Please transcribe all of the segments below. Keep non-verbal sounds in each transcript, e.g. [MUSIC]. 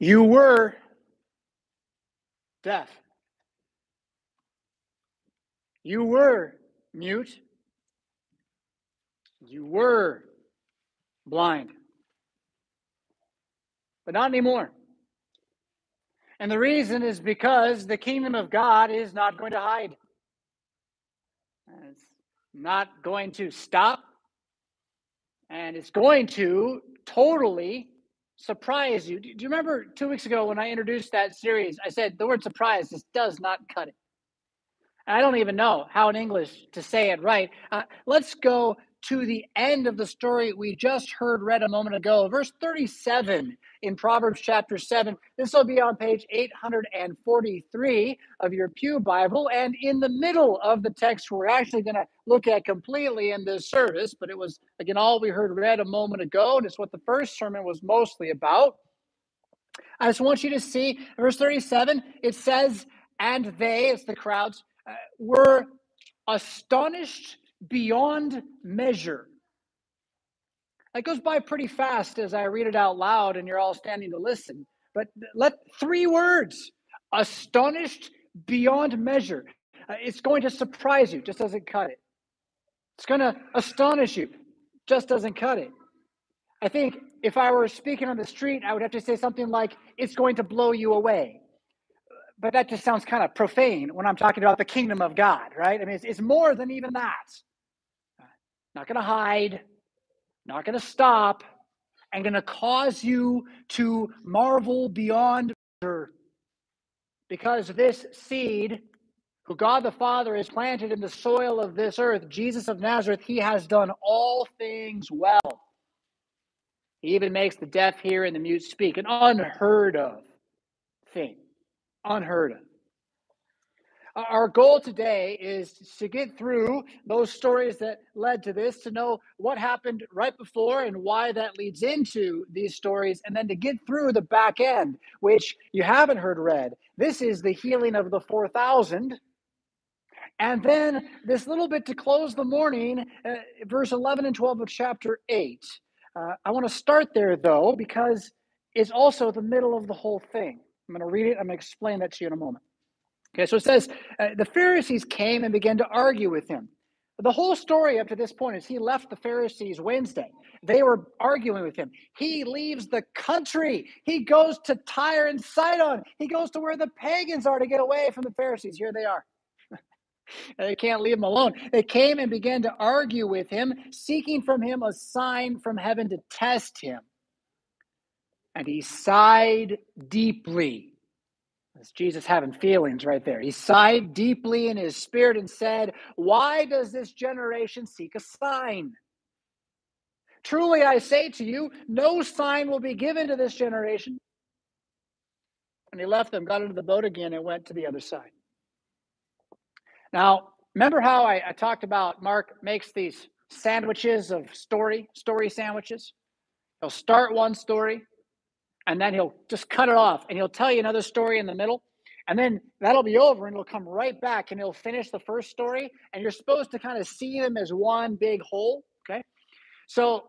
You were deaf. You were mute. You were blind. But not anymore. And the reason is because the kingdom of God is not going to hide. It's not going to stop. And it's going to totally surprise you. Do you remember two weeks ago when I introduced that series? I said the word surprise just does not cut it. I don't even know how in English to say it right. Uh, let's go to the end of the story we just heard read a moment ago, verse 37 in Proverbs chapter 7. This will be on page 843 of your Pew Bible. And in the middle of the text, we're actually going to look at completely in this service, but it was, again, all we heard read a moment ago. And it's what the first sermon was mostly about. I just want you to see verse 37. It says, and they, it's the crowds, uh, were astonished beyond measure. That goes by pretty fast as I read it out loud and you're all standing to listen. But let three words astonished beyond measure. Uh, it's going to surprise you, just doesn't cut it. It's going to astonish you, just doesn't cut it. I think if I were speaking on the street, I would have to say something like, it's going to blow you away. But that just sounds kind of profane when I'm talking about the kingdom of God, right? I mean, it's, it's more than even that. Not going to hide, not going to stop, and going to cause you to marvel beyond measure. Because this seed, who God the Father has planted in the soil of this earth, Jesus of Nazareth, he has done all things well. He even makes the deaf hear and the mute speak, an unheard of thing. Unheard of. Our goal today is to get through those stories that led to this, to know what happened right before and why that leads into these stories, and then to get through the back end, which you haven't heard read. This is the healing of the 4,000. And then this little bit to close the morning, uh, verse 11 and 12 of chapter 8. Uh, I want to start there, though, because it's also the middle of the whole thing. I'm going to read it. I'm going to explain that to you in a moment. Okay, so it says uh, the Pharisees came and began to argue with him. The whole story up to this point is he left the Pharisees Wednesday. They were arguing with him. He leaves the country. He goes to Tyre and Sidon. He goes to where the pagans are to get away from the Pharisees. Here they are. [LAUGHS] they can't leave him alone. They came and began to argue with him, seeking from him a sign from heaven to test him. And he sighed deeply that's Jesus having feelings right there. He sighed deeply in his spirit and said, Why does this generation seek a sign? Truly I say to you, no sign will be given to this generation. And he left them, got into the boat again, and went to the other side. Now, remember how I, I talked about Mark makes these sandwiches of story, story sandwiches? He'll start one story, and then he'll just cut it off and he'll tell you another story in the middle and then that'll be over and it'll come right back and he'll finish the first story and you're supposed to kind of see them as one big whole okay? So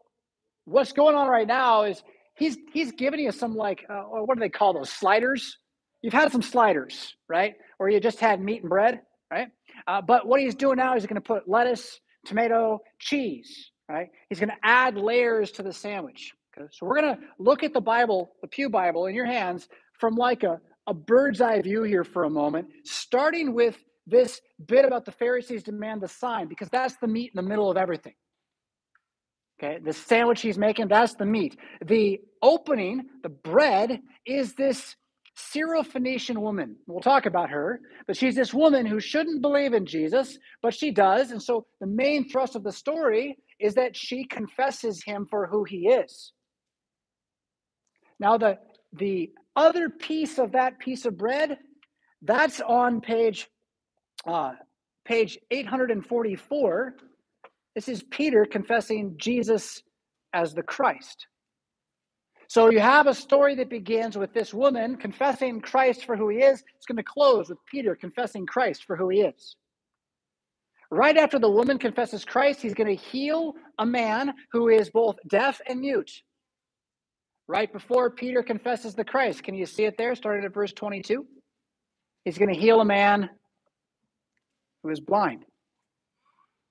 what's going on right now is he's he's giving you some like uh, what do they call those sliders? You've had some sliders right? Or you just had meat and bread right? Uh, but what he's doing now is he's going to put lettuce tomato cheese right? He's going to add layers to the sandwich so we're going to look at the Bible, the Pew Bible in your hands from like a, a bird's eye view here for a moment, starting with this bit about the Pharisees demand the sign, because that's the meat in the middle of everything. Okay, the sandwich he's making, that's the meat. The opening, the bread, is this Syrophoenician woman. We'll talk about her, but she's this woman who shouldn't believe in Jesus, but she does. And so the main thrust of the story is that she confesses him for who he is. Now, the, the other piece of that piece of bread, that's on page, uh, page 844. This is Peter confessing Jesus as the Christ. So you have a story that begins with this woman confessing Christ for who he is. It's going to close with Peter confessing Christ for who he is. Right after the woman confesses Christ, he's going to heal a man who is both deaf and mute. Right before Peter confesses the Christ. Can you see it there, starting at verse 22? He's going to heal a man who is blind.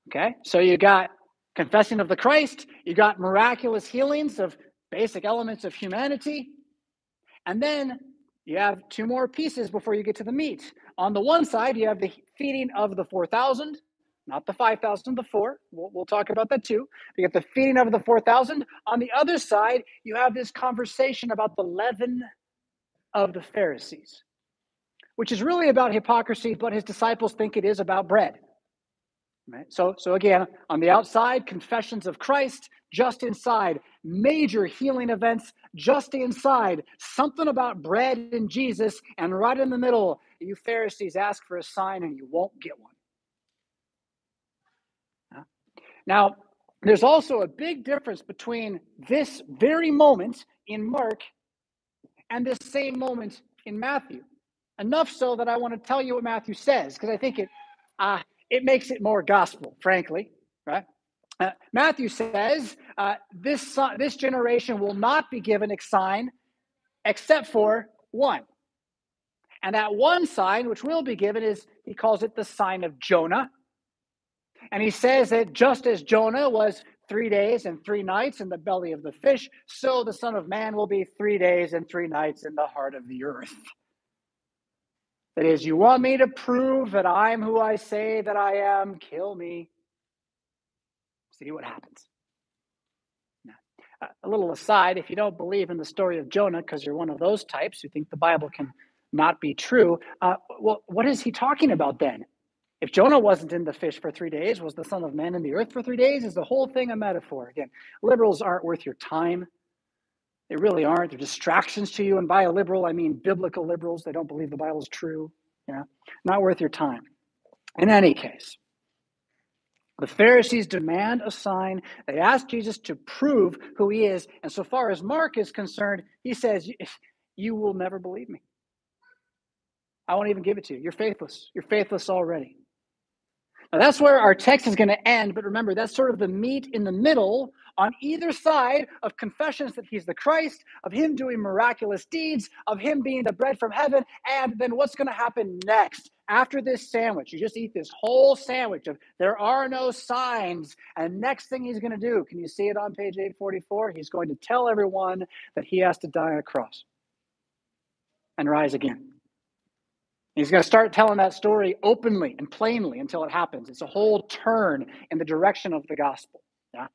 Okay, so you got confessing of the Christ, you got miraculous healings of basic elements of humanity, and then you have two more pieces before you get to the meat. On the one side, you have the feeding of the 4,000, not the 5,000, the four. We'll, we'll talk about that too. You get the feeding of the 4,000. On the other side, you have this conversation about the leaven of the Pharisees, which is really about hypocrisy, but his disciples think it is about bread. Right? So, so again, on the outside, confessions of Christ, just inside, major healing events, just inside, something about bread and Jesus, and right in the middle, you Pharisees ask for a sign and you won't get one. Now, there's also a big difference between this very moment in Mark and this same moment in Matthew. Enough so that I want to tell you what Matthew says because I think it uh, it makes it more gospel, frankly, right? Uh, Matthew says uh, this this generation will not be given a sign except for one, and that one sign which will be given is he calls it the sign of Jonah. And he says that just as Jonah was three days and three nights in the belly of the fish, so the Son of Man will be three days and three nights in the heart of the earth. That is, you want me to prove that I'm who I say that I am? Kill me. See what happens. Now, a little aside if you don't believe in the story of Jonah because you're one of those types who think the Bible can not be true, uh, well, what is he talking about then? If Jonah wasn't in the fish for three days, was the Son of Man in the earth for three days? Is the whole thing a metaphor? Again, liberals aren't worth your time. They really aren't. They're distractions to you. And by a liberal, I mean biblical liberals. They don't believe the Bible is true. Know, not worth your time. In any case, the Pharisees demand a sign. They ask Jesus to prove who he is. And so far as Mark is concerned, he says, You will never believe me. I won't even give it to you. You're faithless. You're faithless already. Now, that's where our text is going to end, but remember, that's sort of the meat in the middle on either side of confessions that he's the Christ, of him doing miraculous deeds, of him being the bread from heaven, and then what's going to happen next after this sandwich. You just eat this whole sandwich of there are no signs, and next thing he's going to do, can you see it on page 844? He's going to tell everyone that he has to die on a cross and rise again. He's going to start telling that story openly and plainly until it happens. It's a whole turn in the direction of the gospel. Yeah.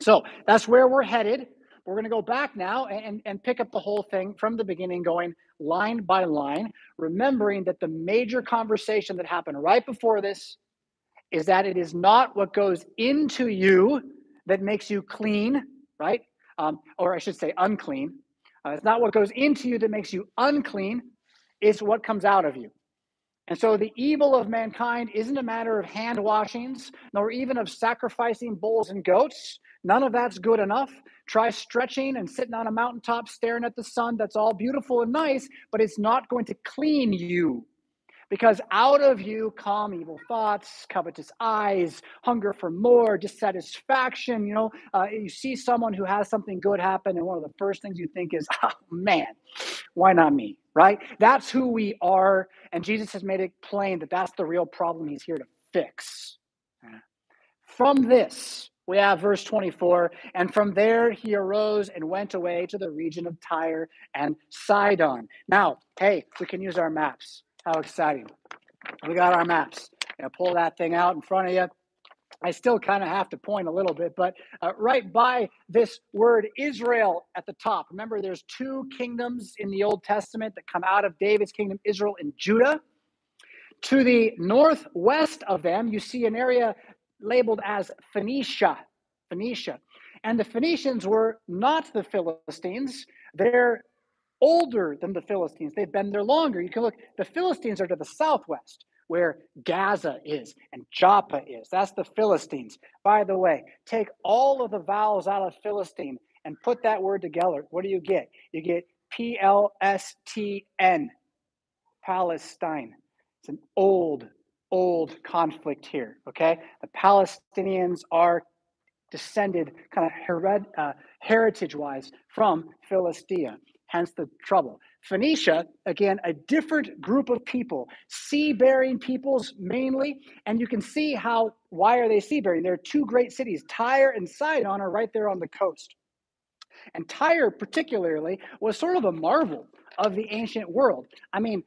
So that's where we're headed. We're going to go back now and, and pick up the whole thing from the beginning, going line by line, remembering that the major conversation that happened right before this is that it is not what goes into you that makes you clean, right? Um, or I should say unclean. Uh, it's not what goes into you that makes you unclean, it's what comes out of you. And so the evil of mankind isn't a matter of hand washings, nor even of sacrificing bulls and goats. None of that's good enough. Try stretching and sitting on a mountaintop staring at the sun. That's all beautiful and nice, but it's not going to clean you because out of you come evil thoughts, covetous eyes, hunger for more, dissatisfaction. You know, uh, you see someone who has something good happen, and one of the first things you think is, [LAUGHS] oh man, why not me? Right? That's who we are. And Jesus has made it plain that that's the real problem he's here to fix. From this, we have verse 24, and from there he arose and went away to the region of Tyre and Sidon. Now, hey, we can use our maps. How exciting. We got our maps. You pull that thing out in front of you. I still kind of have to point a little bit, but uh, right by this word Israel at the top. Remember, there's two kingdoms in the Old Testament that come out of David's kingdom, Israel and Judah. To the northwest of them, you see an area labeled as Phoenicia. Phoenicia. And the Phoenicians were not the Philistines. They're older than the Philistines. They've been there longer. You can look, the Philistines are to the southwest, where Gaza is and Joppa is. That's the Philistines. By the way, take all of the vowels out of Philistine and put that word together. What do you get? You get P L S T N, Palestine. It's an old, old conflict here, okay? The Palestinians are descended kind of hered, uh, heritage wise from Philistia, hence the trouble. Phoenicia, again, a different group of people, sea bearing peoples mainly. And you can see how, why are they sea bearing? There are two great cities, Tyre and Sidon, are right there on the coast. And Tyre, particularly, was sort of a marvel of the ancient world. I mean,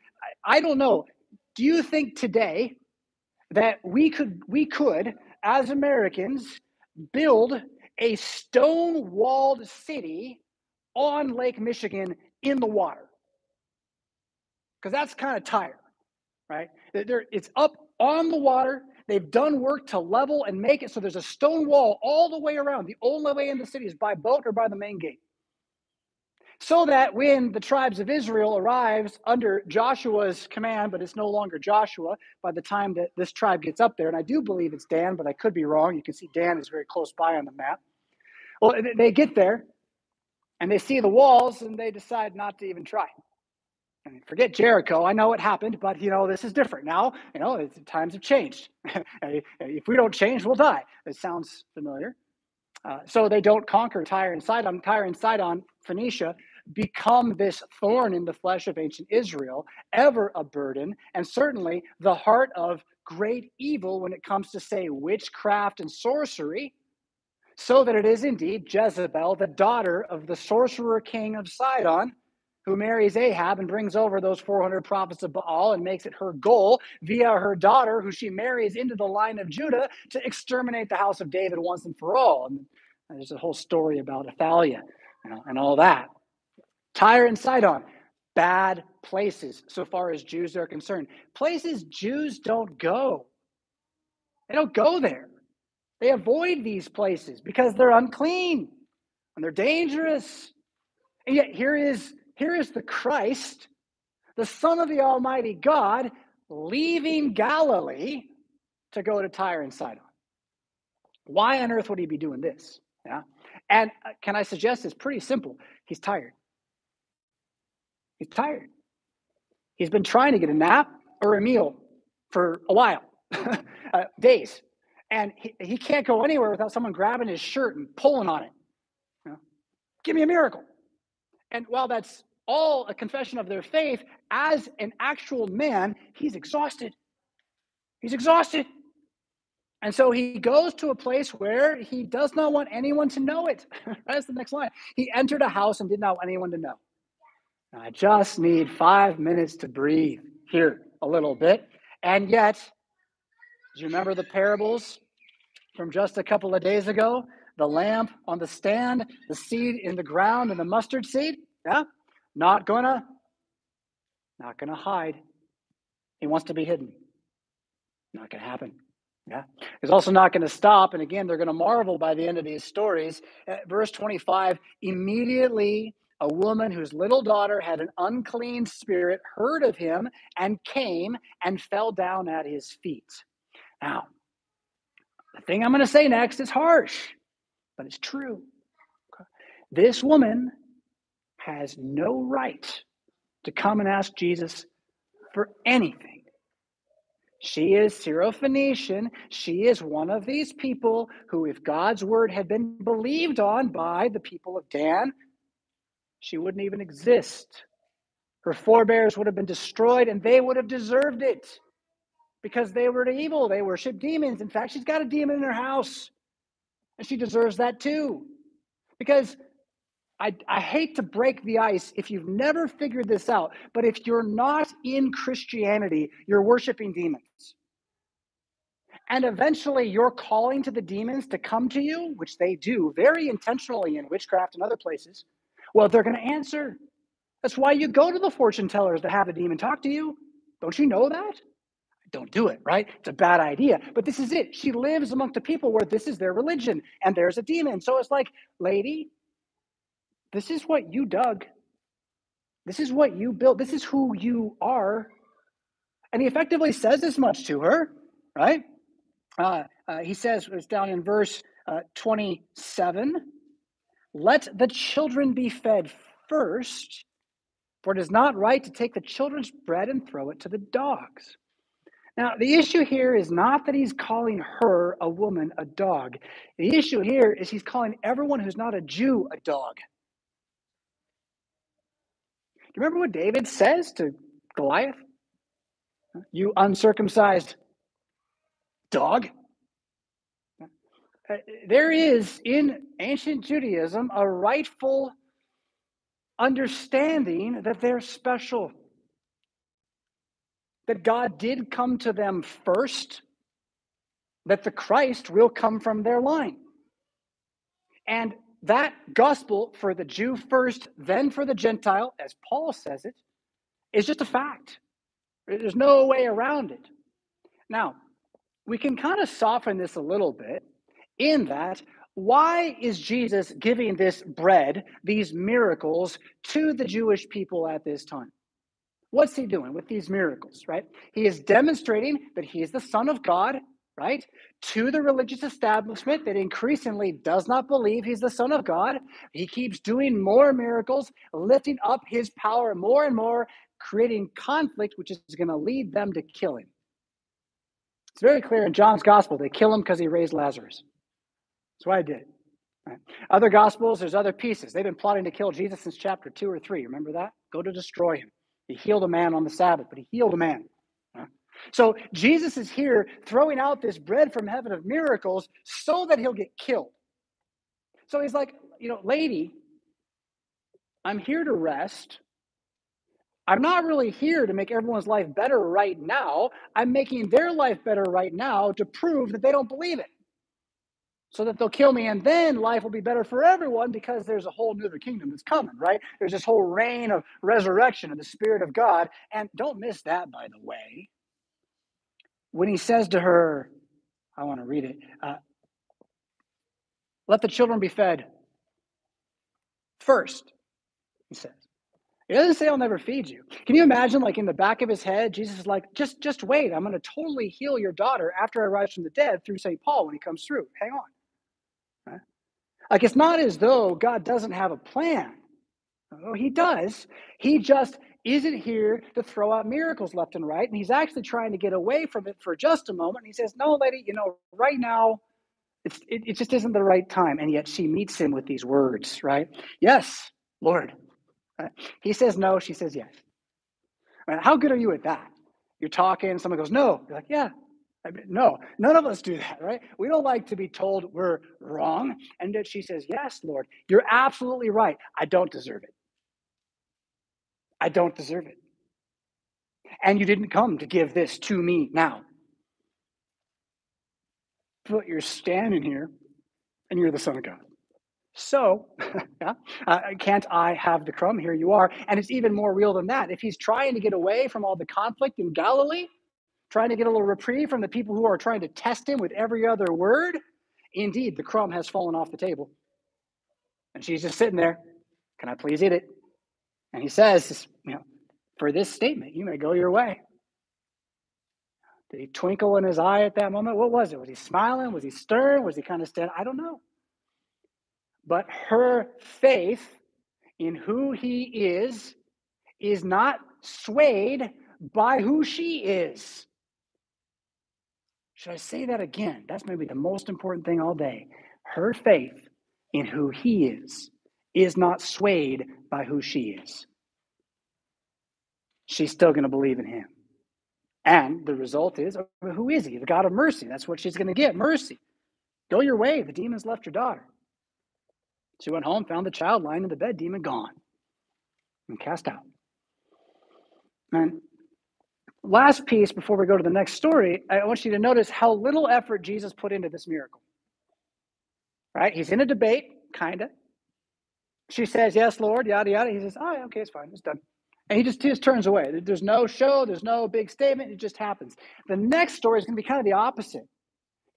I, I don't know. Do you think today that we could we could as Americans build a stone walled city on Lake Michigan in the water? Because that's kind of Tyre, right? They're, it's up on the water. They've done work to level and make it so there's a stone wall all the way around. The only way in the city is by boat or by the main gate so that when the tribes of Israel arrives under Joshua's command, but it's no longer Joshua by the time that this tribe gets up there, and I do believe it's Dan, but I could be wrong. You can see Dan is very close by on the map. Well, they get there and they see the walls and they decide not to even try. I mean, forget Jericho. I know what happened, but you know this is different now. You know times have changed. [LAUGHS] if we don't change, we'll die. It sounds familiar. Uh, so they don't conquer Tyre and Sidon. Tyre and Sidon, Phoenicia, become this thorn in the flesh of ancient Israel, ever a burden, and certainly the heart of great evil when it comes to, say, witchcraft and sorcery, so that it is indeed Jezebel, the daughter of the sorcerer king of Sidon, who marries Ahab and brings over those 400 prophets of Baal and makes it her goal via her daughter, who she marries into the line of Judah to exterminate the house of David once and for all. And there's a whole story about Athaliah and all that. Tyre and Sidon, bad places so far as Jews are concerned. Places Jews don't go. They don't go there. They avoid these places because they're unclean and they're dangerous. And yet here is here is the Christ, the Son of the Almighty God, leaving Galilee to go to Tyre and Sidon. Why on earth would he be doing this? Yeah. And uh, can I suggest it's pretty simple? He's tired. He's tired. He's been trying to get a nap or a meal for a while, [LAUGHS] uh, days. And he, he can't go anywhere without someone grabbing his shirt and pulling on it. You know, Give me a miracle. And while that's all a confession of their faith, as an actual man, he's exhausted. He's exhausted. And so he goes to a place where he does not want anyone to know it. [LAUGHS] That's the next line. He entered a house and did not want anyone to know. I just need five minutes to breathe here a little bit. And yet, do you remember the parables from just a couple of days ago? The lamp on the stand, the seed in the ground, and the mustard seed? Yeah? Not gonna, not gonna hide. He wants to be hidden. Not gonna happen. Yeah. He's also not going to stop. And again, they're going to marvel by the end of these stories. At verse 25 immediately a woman whose little daughter had an unclean spirit heard of him and came and fell down at his feet. Now, the thing I'm going to say next is harsh, but it's true. This woman has no right to come and ask Jesus for anything. She is Syrophoenician. She is one of these people who, if God's word had been believed on by the people of Dan, she wouldn't even exist. Her forebears would have been destroyed and they would have deserved it because they were evil. They worship demons. In fact, she's got a demon in her house and she deserves that too. Because I, I hate to break the ice if you've never figured this out, but if you're not in Christianity, you're worshiping demons. And eventually you're calling to the demons to come to you, which they do very intentionally in witchcraft and other places. Well, they're going to answer. That's why you go to the fortune tellers to have the demon talk to you. Don't you know that? Don't do it, right? It's a bad idea. But this is it. She lives among the people where this is their religion and there's a demon. So it's like, lady, this is what you dug. This is what you built. This is who you are. And he effectively says as much to her, right? Uh, uh, he says, it's down in verse uh, 27 let the children be fed first, for it is not right to take the children's bread and throw it to the dogs. Now, the issue here is not that he's calling her, a woman, a dog. The issue here is he's calling everyone who's not a Jew a dog. Do you remember what David says to Goliath? You uncircumcised dog. Uh, there is in ancient Judaism a rightful understanding that they're special that God did come to them first, that the Christ will come from their line. And that gospel for the Jew first, then for the Gentile, as Paul says it, is just a fact. There's no way around it. Now, we can kind of soften this a little bit in that why is Jesus giving this bread, these miracles, to the Jewish people at this time? What's he doing with these miracles, right? He is demonstrating that he is the Son of God, right? To the religious establishment that increasingly does not believe he's the Son of God. He keeps doing more miracles, lifting up his power more and more, creating conflict, which is going to lead them to kill him. It's very clear in John's gospel. They kill him because he raised Lazarus. That's why I did. Right? Other gospels, there's other pieces. They've been plotting to kill Jesus since chapter two or three. Remember that? Go to destroy him. He healed a man on the Sabbath, but he healed a man. So Jesus is here throwing out this bread from heaven of miracles so that he'll get killed. So he's like, you know, lady, I'm here to rest. I'm not really here to make everyone's life better right now. I'm making their life better right now to prove that they don't believe it so that they'll kill me and then life will be better for everyone because there's a whole new kingdom that's coming right? There's this whole reign of resurrection of the spirit of god. And don't miss that by the way. When he says to her i want to read it uh, let the children be fed first he says. He doesn't say i'll never feed you. Can you imagine like in the back of his head jesus is like just just wait. I'm going to totally heal your daughter after i rise from the dead through st paul when he comes through. Hang on like it's not as though God doesn't have a plan. Oh, he does. He just isn't here to throw out miracles left and right. And he's actually trying to get away from it for just a moment. He says, No, lady, you know, right now, it, it just isn't the right time. And yet she meets him with these words, right? Yes, Lord. He says no, she says yes. How good are you at that? You're talking, someone goes, No. You're like, Yeah, I mean, no, none of us do that, right? We don't like to be told we're wrong. And that she says, Yes, Lord, you're absolutely right. I don't deserve it. I don't deserve it. And you didn't come to give this to me now. But you're standing here and you're the Son of God. So, [LAUGHS] yeah, uh, can't I have the crumb? Here you are. And it's even more real than that. If he's trying to get away from all the conflict in Galilee, trying to get a little reprieve from the people who are trying to test him with every other word, indeed, the crumb has fallen off the table. And she's just sitting there. Can I please eat it? And he says, you know, for this statement, you may go your way. Did he twinkle in his eye at that moment? What was it? Was he smiling? Was he stern? Was he kind of standing? I don't know. But her faith in who he is is not swayed by who she is. Should I say that again? That's maybe the most important thing all day. Her faith in who he is is not swayed by who she is. She's still going to believe in him. And the result is oh, who is he? The God of mercy. That's what she's going to get mercy. Go your way. The demon's left your daughter. She went home, found the child lying in the bed, demon gone, and cast out. And last piece before we go to the next story, I want you to notice how little effort Jesus put into this miracle. Right? He's in a debate, kind of. She says, Yes, Lord, yada, yada. He says, Oh, yeah, okay, it's fine. It's done. And he just, he just turns away. There's no show, there's no big statement. It just happens. The next story is going to be kind of the opposite.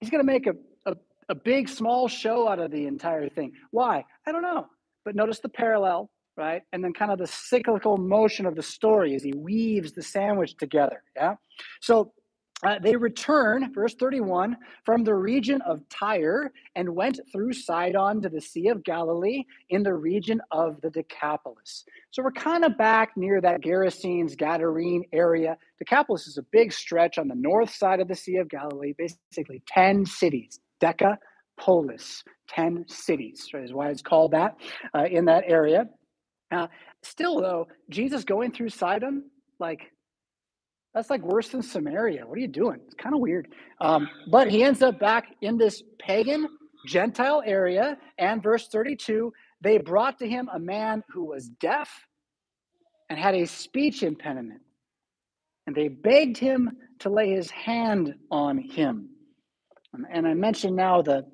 He's going to make a, a, a big, small show out of the entire thing. Why? I don't know. But notice the parallel right? And then kind of the cyclical motion of the story as he weaves the sandwich together. Yeah. So uh, they return, verse 31, from the region of Tyre and went through Sidon to the Sea of Galilee in the region of the Decapolis. So we're kind of back near that Gerasenes, Gadarene area. Decapolis is a big stretch on the north side of the Sea of Galilee, basically 10 cities, Decapolis, 10 cities, right, is why it's called that uh, in that area. Uh, still, though, Jesus going through Sidon, like, that's like worse than Samaria. What are you doing? It's kind of weird. Um, but he ends up back in this pagan Gentile area. And verse 32 they brought to him a man who was deaf and had a speech impediment. And they begged him to lay his hand on him. And I mentioned now the,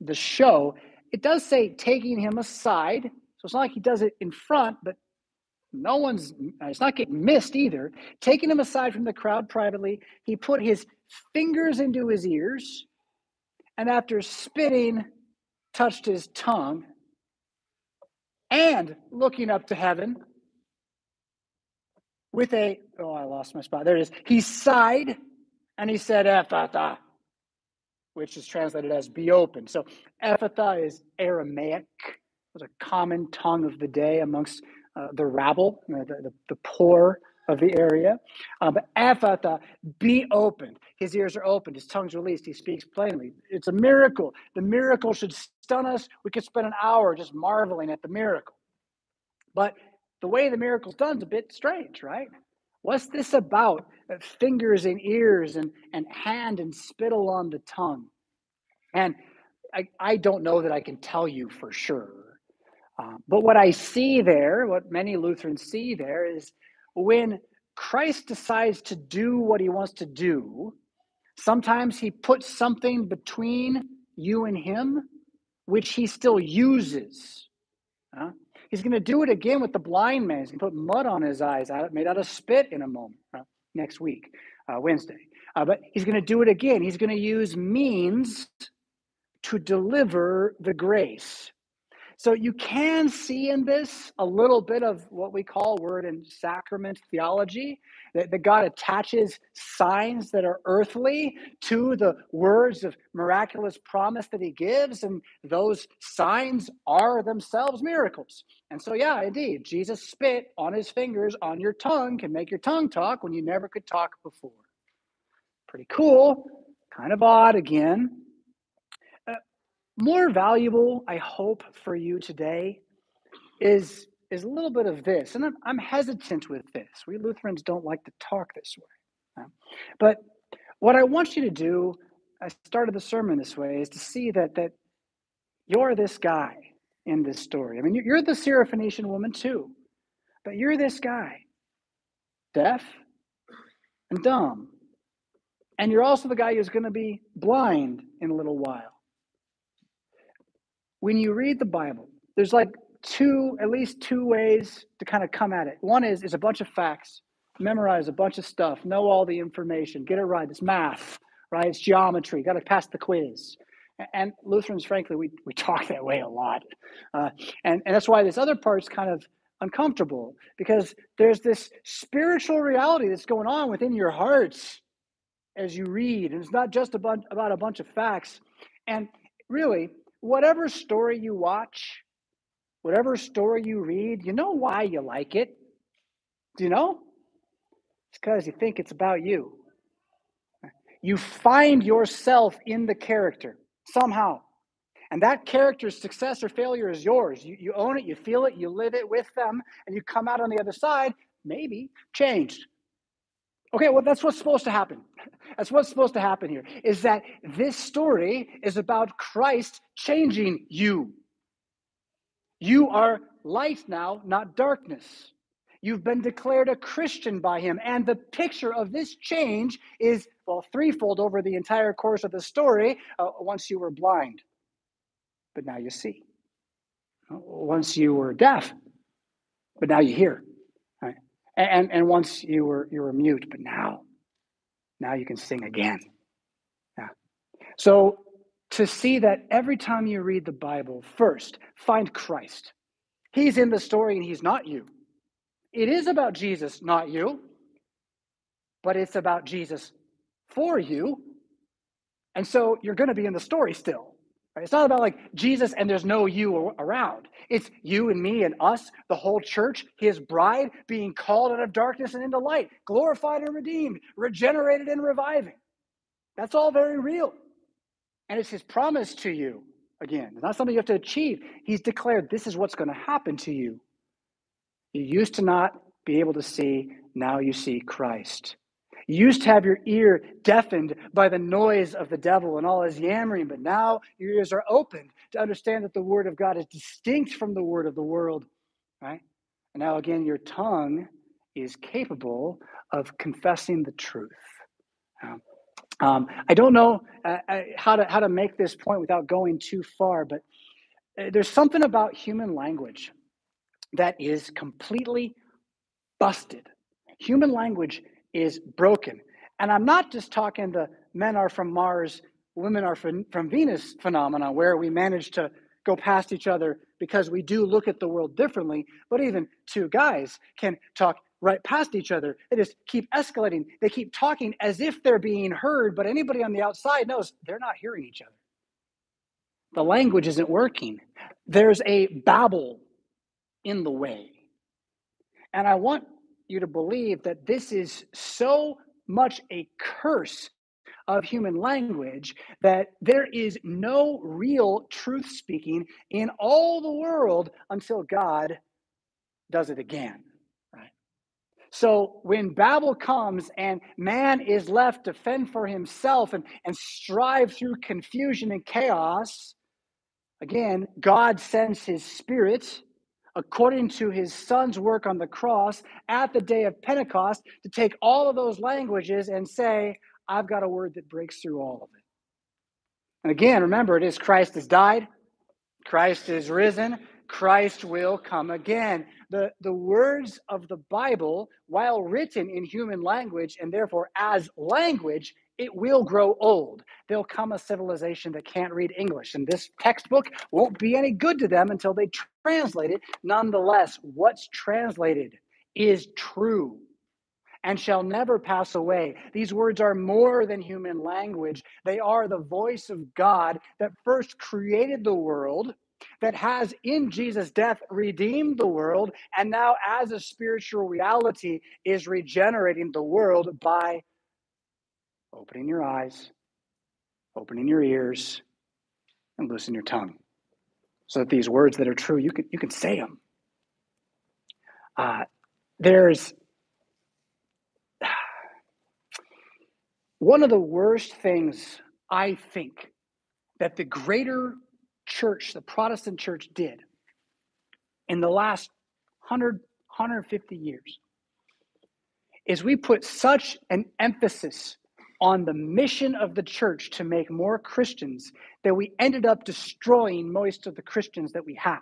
the show. It does say taking him aside. It's not like he does it in front, but no one's, it's not getting missed either. Taking him aside from the crowd privately, he put his fingers into his ears and after spitting, touched his tongue and looking up to heaven with a, oh, I lost my spot. There it is. He sighed and he said, Ephphatha, which is translated as be open. So Ephphatha is Aramaic. Was a common tongue of the day amongst uh, the rabble, the, the, the, poor of the area. Um, but Ephphatha, be opened. His ears are opened, his tongue's released, he speaks plainly. It's a miracle. The miracle should stun us. We could spend an hour just marveling at the miracle. But the way the miracle's done is a bit strange, right? What's this about? Uh, fingers and ears and, and hand and spittle on the tongue. And I, I don't know that I can tell you for sure uh, but what I see there, what many Lutherans see there, is when Christ decides to do what he wants to do, sometimes he puts something between you and him, which he still uses. Uh, he's going to do it again with the blind man. He's going to put mud on his eyes, made out of spit, in a moment, uh, next week, uh, Wednesday. Uh, but he's going to do it again. He's going to use means to deliver the grace. So you can see in this a little bit of what we call word and sacrament theology, that, that God attaches signs that are earthly to the words of miraculous promise that he gives, and those signs are themselves miracles. And so, yeah, indeed, Jesus spit on his fingers on your tongue can make your tongue talk when you never could talk before. Pretty cool, kind of odd again. More valuable, I hope, for you today is, is a little bit of this. And I'm, I'm hesitant with this. We Lutherans don't like to talk this way. Uh, but what I want you to do, I started the sermon this way, is to see that, that you're this guy in this story. I mean, you're the Syrophoenician woman too, but you're this guy, deaf and dumb. And you're also the guy who's going to be blind in a little while when you read the Bible, there's like two, at least two ways to kind of come at it. One is is a bunch of facts, memorize a bunch of stuff, know all the information, get it right. It's math, right? It's geometry. Got to pass the quiz. And Lutherans, frankly, we, we talk that way a lot. Uh, and, and that's why this other part's kind of uncomfortable because there's this spiritual reality that's going on within your hearts as you read. And it's not just about, about a bunch of facts. And really, whatever story you watch, whatever story you read, you know why you like it. Do you know? It's because you think it's about you. You find yourself in the character somehow. And that character's success or failure is yours. You, you own it, you feel it, you live it with them, and you come out on the other side, maybe changed. Okay, well, that's what's supposed to happen. That's what's supposed to happen here is that this story is about Christ changing you. You are light now, not darkness. You've been declared a Christian by him. And the picture of this change is, well, threefold over the entire course of the story. Uh, once you were blind, but now you see. Once you were deaf, but now you hear. And, and once you were you were mute, but now, now you can sing again. Yeah. So to see that every time you read the Bible, first find Christ. He's in the story and he's not you. It is about Jesus, not you, but it's about Jesus for you. And so you're going to be in the story still. It's not about like Jesus and there's no you around. It's you and me and us, the whole church, his bride, being called out of darkness and into light, glorified and redeemed, regenerated and reviving. That's all very real. And it's his promise to you. Again, it's not something you have to achieve. He's declared this is what's going to happen to you. You used to not be able to see, now you see Christ. You used to have your ear deafened by the noise of the devil and all his yammering, but now your ears are opened to understand that the word of God is distinct from the word of the world, right? And now again, your tongue is capable of confessing the truth. Um, I don't know uh, uh, how to how to make this point without going too far, but uh, there's something about human language that is completely busted. Human language is broken. And I'm not just talking the men are from Mars, women are from, from Venus phenomenon, where we manage to go past each other because we do look at the world differently, but even two guys can talk right past each other. They just keep escalating. They keep talking as if they're being heard, but anybody on the outside knows they're not hearing each other. The language isn't working. There's a babble in the way. And I want you to believe that this is so much a curse of human language that there is no real truth speaking in all the world until God does it again. Right? So when Babel comes and man is left to fend for himself and, and strive through confusion and chaos, again, God sends his spirit according to his son's work on the cross at the day of Pentecost to take all of those languages and say, I've got a word that breaks through all of it. And again, remember, it is Christ has died, Christ is risen, Christ will come again. The, the words of the Bible, while written in human language and therefore as language, it will grow old. There'll come a civilization that can't read English, and this textbook won't be any good to them until they translate it. Nonetheless, what's translated is true and shall never pass away. These words are more than human language. They are the voice of God that first created the world, that has in Jesus' death redeemed the world, and now, as a spiritual reality, is regenerating the world by opening your eyes, opening your ears, and loosen your tongue. So that these words that are true, you can, you can say them. Uh, there's one of the worst things I think that the greater church, the Protestant church, did in the last 100, 150 years is we put such an emphasis on the mission of the church to make more Christians that we ended up destroying most of the Christians that we had.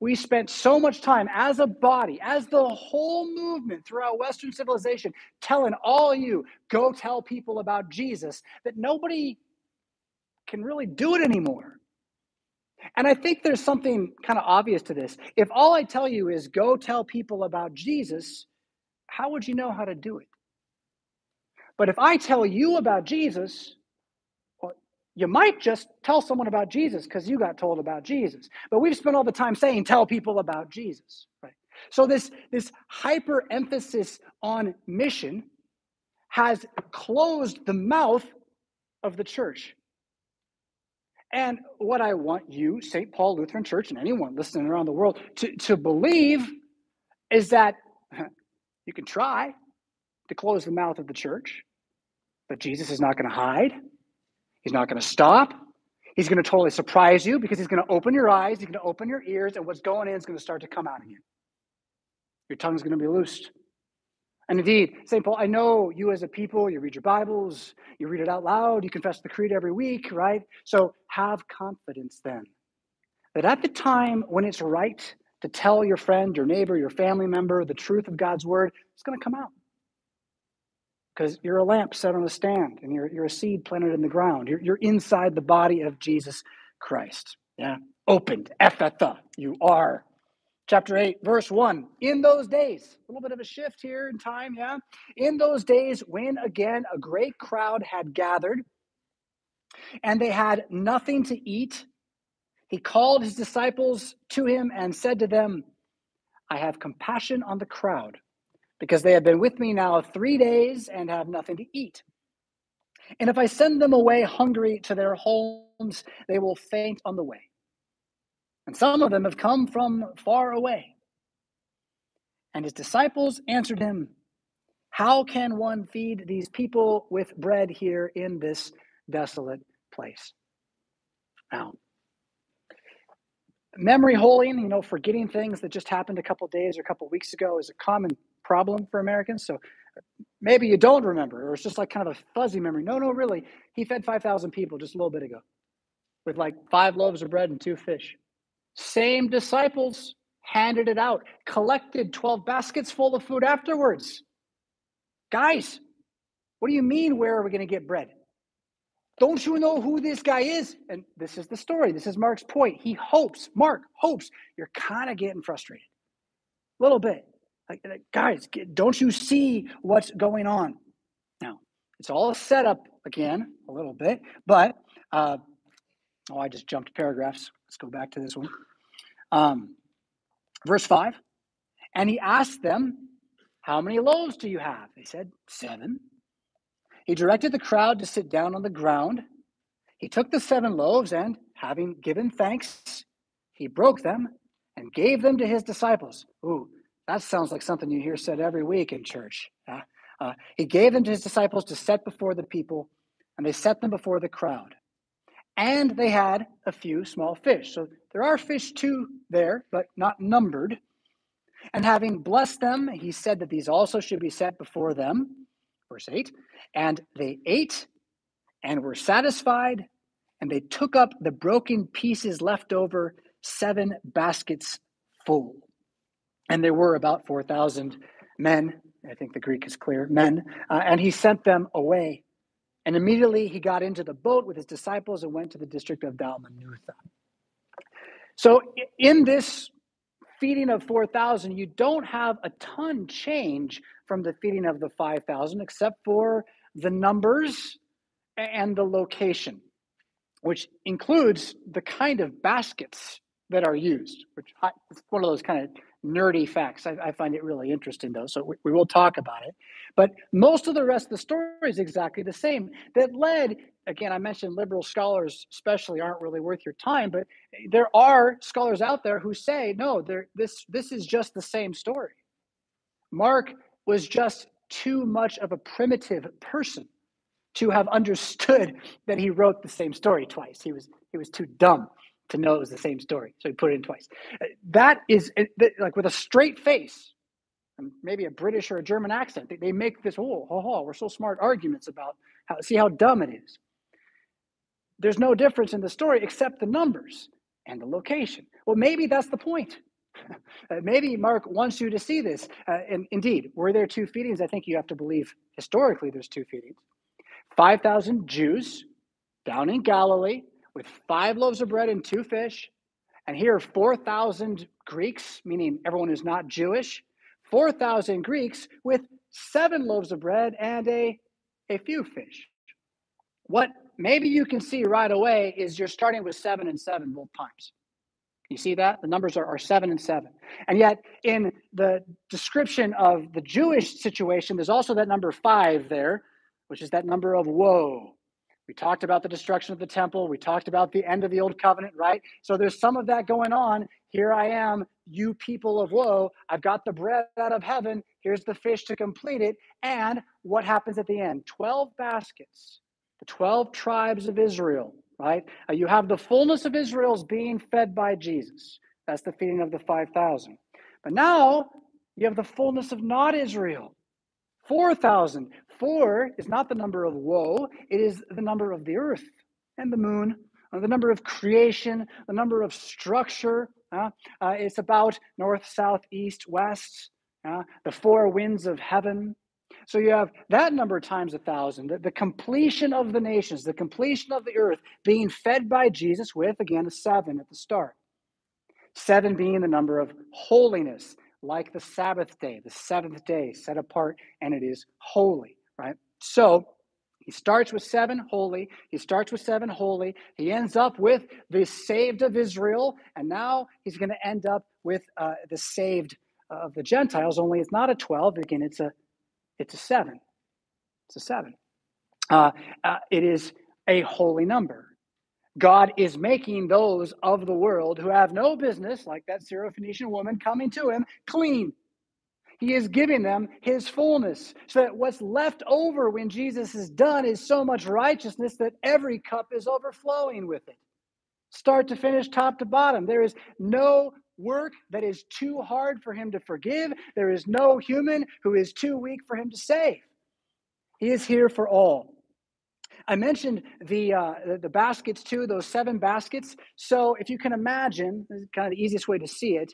We spent so much time as a body, as the whole movement throughout Western civilization, telling all you, go tell people about Jesus, that nobody can really do it anymore. And I think there's something kind of obvious to this. If all I tell you is go tell people about Jesus, how would you know how to do it? But if I tell you about Jesus, you might just tell someone about Jesus because you got told about Jesus. But we've spent all the time saying, tell people about Jesus, right? So this, this hyper emphasis on mission has closed the mouth of the church. And what I want you, St. Paul Lutheran Church, and anyone listening around the world to, to believe is that [LAUGHS] you can try to close the mouth of the church, but Jesus is not going to hide. He's not going to stop. He's going to totally surprise you because he's going to open your eyes, he's going to open your ears, and what's going in is going to start to come out again. Your tongue's going to be loosed. And indeed, St. Paul, I know you as a people, you read your Bibles, you read it out loud, you confess the creed every week, right? So have confidence then that at the time when it's right to tell your friend, your neighbor, your family member the truth of God's word, it's going to come out because you're a lamp set on a stand and you're, you're a seed planted in the ground. You're, you're inside the body of Jesus Christ. Yeah. Opened, Ephphatha. You are chapter 8, verse 1. In those days, a little bit of a shift here in time, yeah? In those days, when again a great crowd had gathered and they had nothing to eat, he called his disciples to him and said to them, I have compassion on the crowd because they have been with me now three days and have nothing to eat. And if I send them away hungry to their homes, they will faint on the way. And some of them have come from far away. And his disciples answered him, How can one feed these people with bread here in this desolate place? Now, memory holding, you know, forgetting things that just happened a couple days or a couple weeks ago is a common problem for Americans. So maybe you don't remember, or it's just like kind of a fuzzy memory. No, no, really. He fed 5,000 people just a little bit ago with like five loaves of bread and two fish. Same disciples handed it out, collected 12 baskets full of food afterwards. Guys, what do you mean, where are we going to get bread? Don't you know who this guy is? And this is the story. This is Mark's point. He hopes, Mark hopes, you're kind of getting frustrated. A little bit. Like, guys, don't you see what's going on? Now, it's all set up again a little bit, but uh, oh, I just jumped paragraphs. Let's go back to this one. Um, verse 5 And he asked them, How many loaves do you have? They said, Seven. He directed the crowd to sit down on the ground. He took the seven loaves and, having given thanks, he broke them and gave them to his disciples. Ooh, that sounds like something you hear said every week in church. Uh, uh, he gave them to his disciples to set before the people, and they set them before the crowd. And they had a few small fish. So there are fish too there, but not numbered. And having blessed them, he said that these also should be set before them. Verse 8. And they ate and were satisfied, and they took up the broken pieces left over, seven baskets full. And there were about 4,000 men. I think the Greek is clear men. Uh, and he sent them away. And immediately he got into the boat with his disciples and went to the district of Dalmanutha. So in this feeding of 4,000, you don't have a ton change from the feeding of the 5,000, except for the numbers and the location, which includes the kind of baskets that are used, which is one of those kind of nerdy facts. I, I, find it really interesting, though, so we, we, will talk about it. But most of the rest of the story is exactly the same. That led, again, I mentioned liberal scholars, especially, aren't really worth your time, but there are scholars out there who say, no, this this is just the same story. Mark was just too much of a primitive person to have understood that he wrote the same story twice. He was he was too dumb to know it was the same story. So he put it in twice. Uh, that is like with a straight face, maybe a British or a German accent. They make this, oh, oh, oh, we're so smart arguments about how, see how dumb it is. There's no difference in the story except the numbers and the location. Well, maybe that's the point. [LAUGHS] Uh, maybe Mark wants you to see this. Uh, and indeed, were there two feedings? I think you have to believe historically there's two feedings. 5,000 Jews down in Galilee with five loaves of bread and two fish. And here are 4,000 Greeks, meaning everyone who's not Jewish, 4,000 Greeks with seven loaves of bread and a, a few fish. What maybe you can see right away is you're starting with seven and seven both times. You see that? The numbers are, are seven and seven. And yet, in the description of the Jewish situation, there's also that number five there, which is that number of woe. We talked about the destruction of the temple. We talked about the end of the old covenant, right? So there's some of that going on. Here I am, you people of woe. I've got the bread out of heaven. Here's the fish to complete it. And what happens at the end? 12 baskets, the 12 tribes of Israel, right? Uh, you have the fullness of Israel's being fed by Jesus. That's the feeding of the 5,000. But now you have the fullness of not Israel. 4,000. Four is not the number of woe, it is the number of the earth and the moon, uh, the number of creation, the number of structure. Uh, uh, it's about north, south, east, west, uh, the four winds of heaven. So you have that number times a thousand, the, the completion of the nations, the completion of the earth being fed by Jesus with, again, a seven at the start. Seven being the number of holiness, like the Sabbath day, the seventh day set apart, and it is holy, right? So he starts with seven holy. He starts with seven holy. He ends up with the saved of Israel, and now he's going to end up with uh, the saved of the Gentiles. Only it's not a twelve. Again, it's a it's a seven. It's a seven. Uh, uh, it is a holy number. God is making those of the world who have no business, like that Syrophoenician woman coming to him, clean. He is giving them his fullness so that what's left over when Jesus is done is so much righteousness that every cup is overflowing with it. Start to finish, top to bottom. There is no work that is too hard for him to forgive. There is no human who is too weak for him to save. He is here for all. I mentioned the, uh, the baskets too, those seven baskets. So if you can imagine, kind of the easiest way to see it,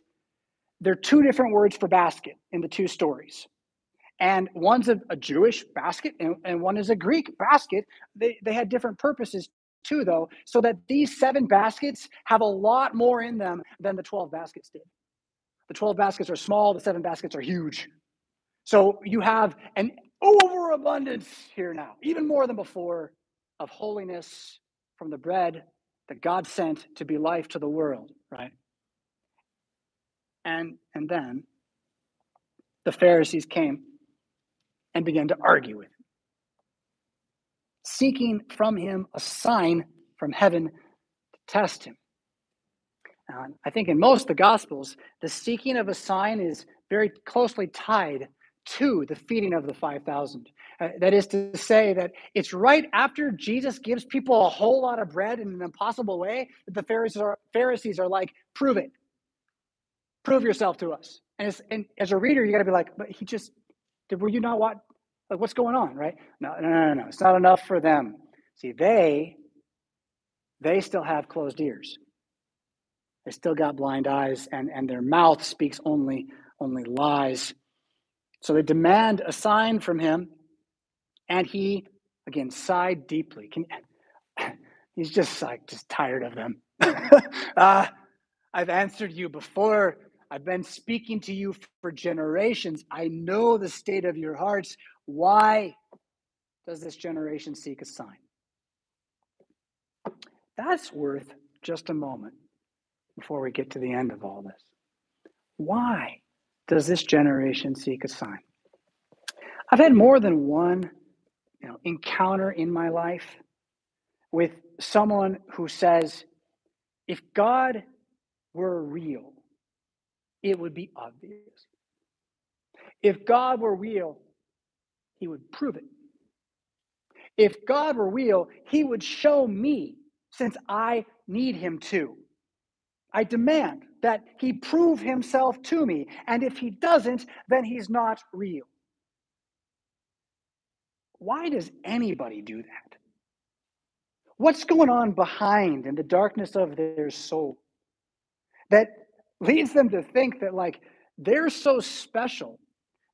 there are two different words for basket in the two stories. And one's a, a Jewish basket and, and one is a Greek basket. They, they had different purposes too, though, so that these seven baskets have a lot more in them than the 12 baskets did. The 12 baskets are small, the seven baskets are huge. So you have an overabundance here now, even more than before, of holiness from the bread that God sent to be life to the world, right? And, and then the Pharisees came and began to argue with him, seeking from him a sign from heaven to test him. I think in most of the Gospels, the seeking of a sign is very closely tied to the feeding of the 5,000. Uh, that is to say, that it's right after Jesus gives people a whole lot of bread in an impossible way that the Pharisees are, Pharisees are like, prove it. Prove yourself to us. And as, and as a reader, you got to be like, but he just, did, were you not what? Like, what's going on, right? No, no, no, no. It's not enough for them. See, they, they still have closed ears. They still got blind eyes, and, and their mouth speaks only, only lies. So they demand a sign from him, and he, again, sighed deeply. Can, [LAUGHS] he's just like, just tired of them. [LAUGHS] uh, I've answered you before. I've been speaking to you for generations. I know the state of your hearts. Why does this generation seek a sign? That's worth just a moment before we get to the end of all this. Why does this generation seek a sign? I've had more than one you know, encounter in my life with someone who says, if God were real, it would be obvious. If God were real, he would prove it. If God were real, he would show me since I need him to. I demand that he prove himself to me. And if he doesn't, then he's not real. Why does anybody do that? What's going on behind in the darkness of their soul that leads them to think that, like, they're so special,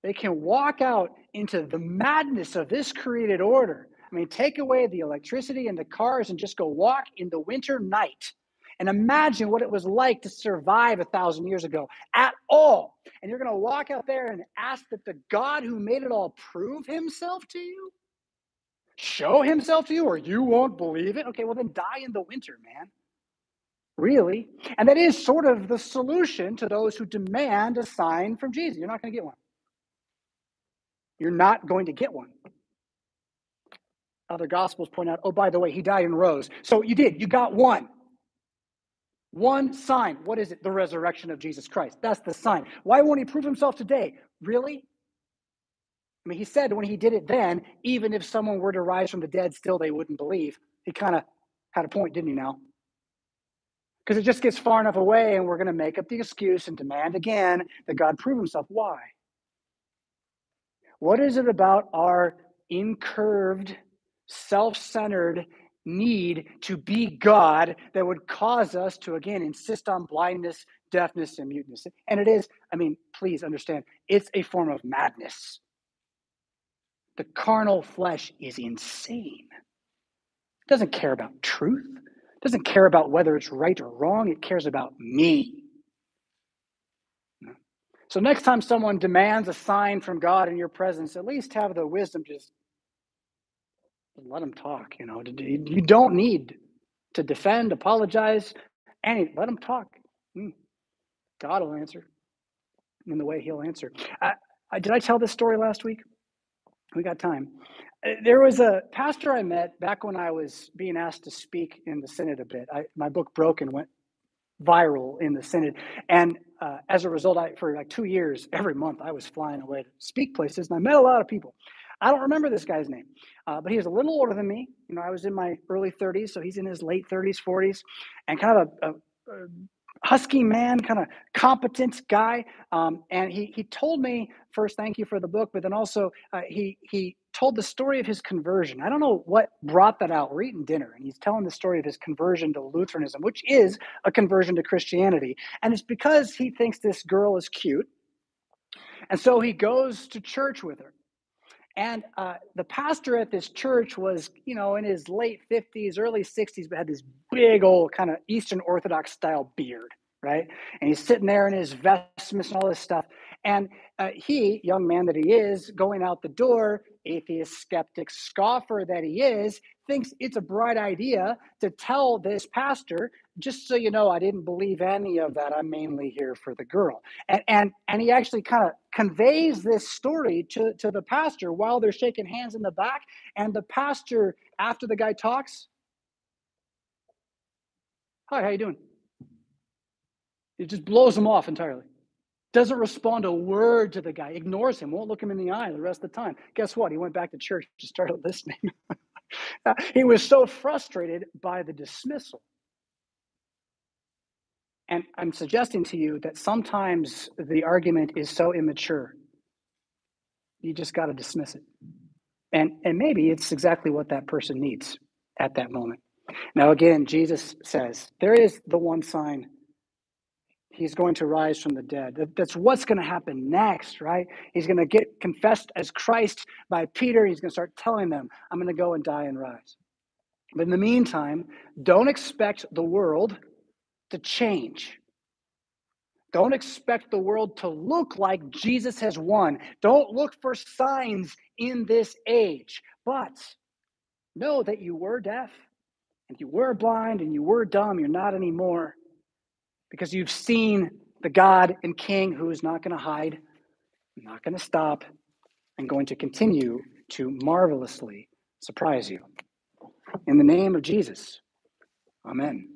they can walk out into the madness of this created order? I mean, take away the electricity and the cars and just go walk in the winter night and imagine what it was like to survive a thousand years ago at all. And you're going to walk out there and ask that the God who made it all prove himself to you? Show himself to you, or you won't believe it? Okay, well, then die in the winter, man. Really? And that is sort of the solution to those who demand a sign from Jesus. You're not going to get one. You're not going to get one. Other gospels point out, oh, by the way, he died and rose. So you did, you got one. One sign. What is it? The resurrection of Jesus Christ. That's the sign. Why won't he prove himself today? Really? I mean, he said when he did it then, even if someone were to rise from the dead, still they wouldn't believe. He kind of had a point, didn't he now? Because it just gets far enough away and we're going to make up the excuse and demand again that God prove himself. Why? What is it about our incurved, self centered, need to be God that would cause us to, again, insist on blindness, deafness, and muteness. And it is, I mean, please understand, it's a form of madness. The carnal flesh is insane. It doesn't care about truth, it doesn't care about whether it's right or wrong, it cares about me. So next time someone demands a sign from God in your presence, at least have the wisdom just let them talk. You know, you don't need to defend, apologize, any. Let them talk. Hmm. God will answer in the way He'll answer. I, I, did I tell this story last week? We got time. Uh, there was a pastor I met back when I was being asked to speak in the synod a bit. I, my book Broken went viral in the synod, and uh, as a result, I, for like two years, every month, I was flying away to speak places, and I met a lot of people. I don't remember this guy's name, uh, but he was a little older than me. You know, I was in my early 30s, so he's in his late 30s, 40s, and kind of a, a, a husky man, kind of competent guy. Um, and he he told me first, thank you for the book, but then also uh, he he told the story of his conversion. I don't know what brought that out. We're eating dinner, and he's telling the story of his conversion to Lutheranism, which is a conversion to Christianity, and it's because he thinks this girl is cute, and so he goes to church with her. And uh, the pastor at this church was, you know, in his late 50s, early 60s, but had this big old kind of Eastern Orthodox style beard, right? And he's sitting there in his vestments and all this stuff. And uh, he, young man that he is, going out the door, atheist, skeptic, scoffer that he is, thinks it's a bright idea to tell this pastor, just so you know, I didn't believe any of that. I'm mainly here for the girl. And and and he actually kind of conveys this story to, to the pastor while they're shaking hands in the back. And the pastor, after the guy talks, Hi, how you doing? It just blows him off entirely. Doesn't respond a word to the guy, ignores him, won't look him in the eye the rest of the time. Guess what? He went back to church to started [LAUGHS] listening. [LAUGHS] he was so frustrated by the dismissal. And I'm suggesting to you that sometimes the argument is so immature, you just got to dismiss it. And, and maybe it's exactly what that person needs at that moment. Now, again, Jesus says there is the one sign he's going to rise from the dead. That's what's going to happen next, right? He's going to get confessed as Christ by Peter. He's going to start telling them, I'm going to go and die and rise. But in the meantime, don't expect the world to change. Don't expect the world to look like Jesus has won. Don't look for signs in this age. But know that you were deaf and you were blind and you were dumb. You're not anymore because you've seen the God and King who is not going to hide, not going to stop, and going to continue to marvelously surprise you. In the name of Jesus, amen.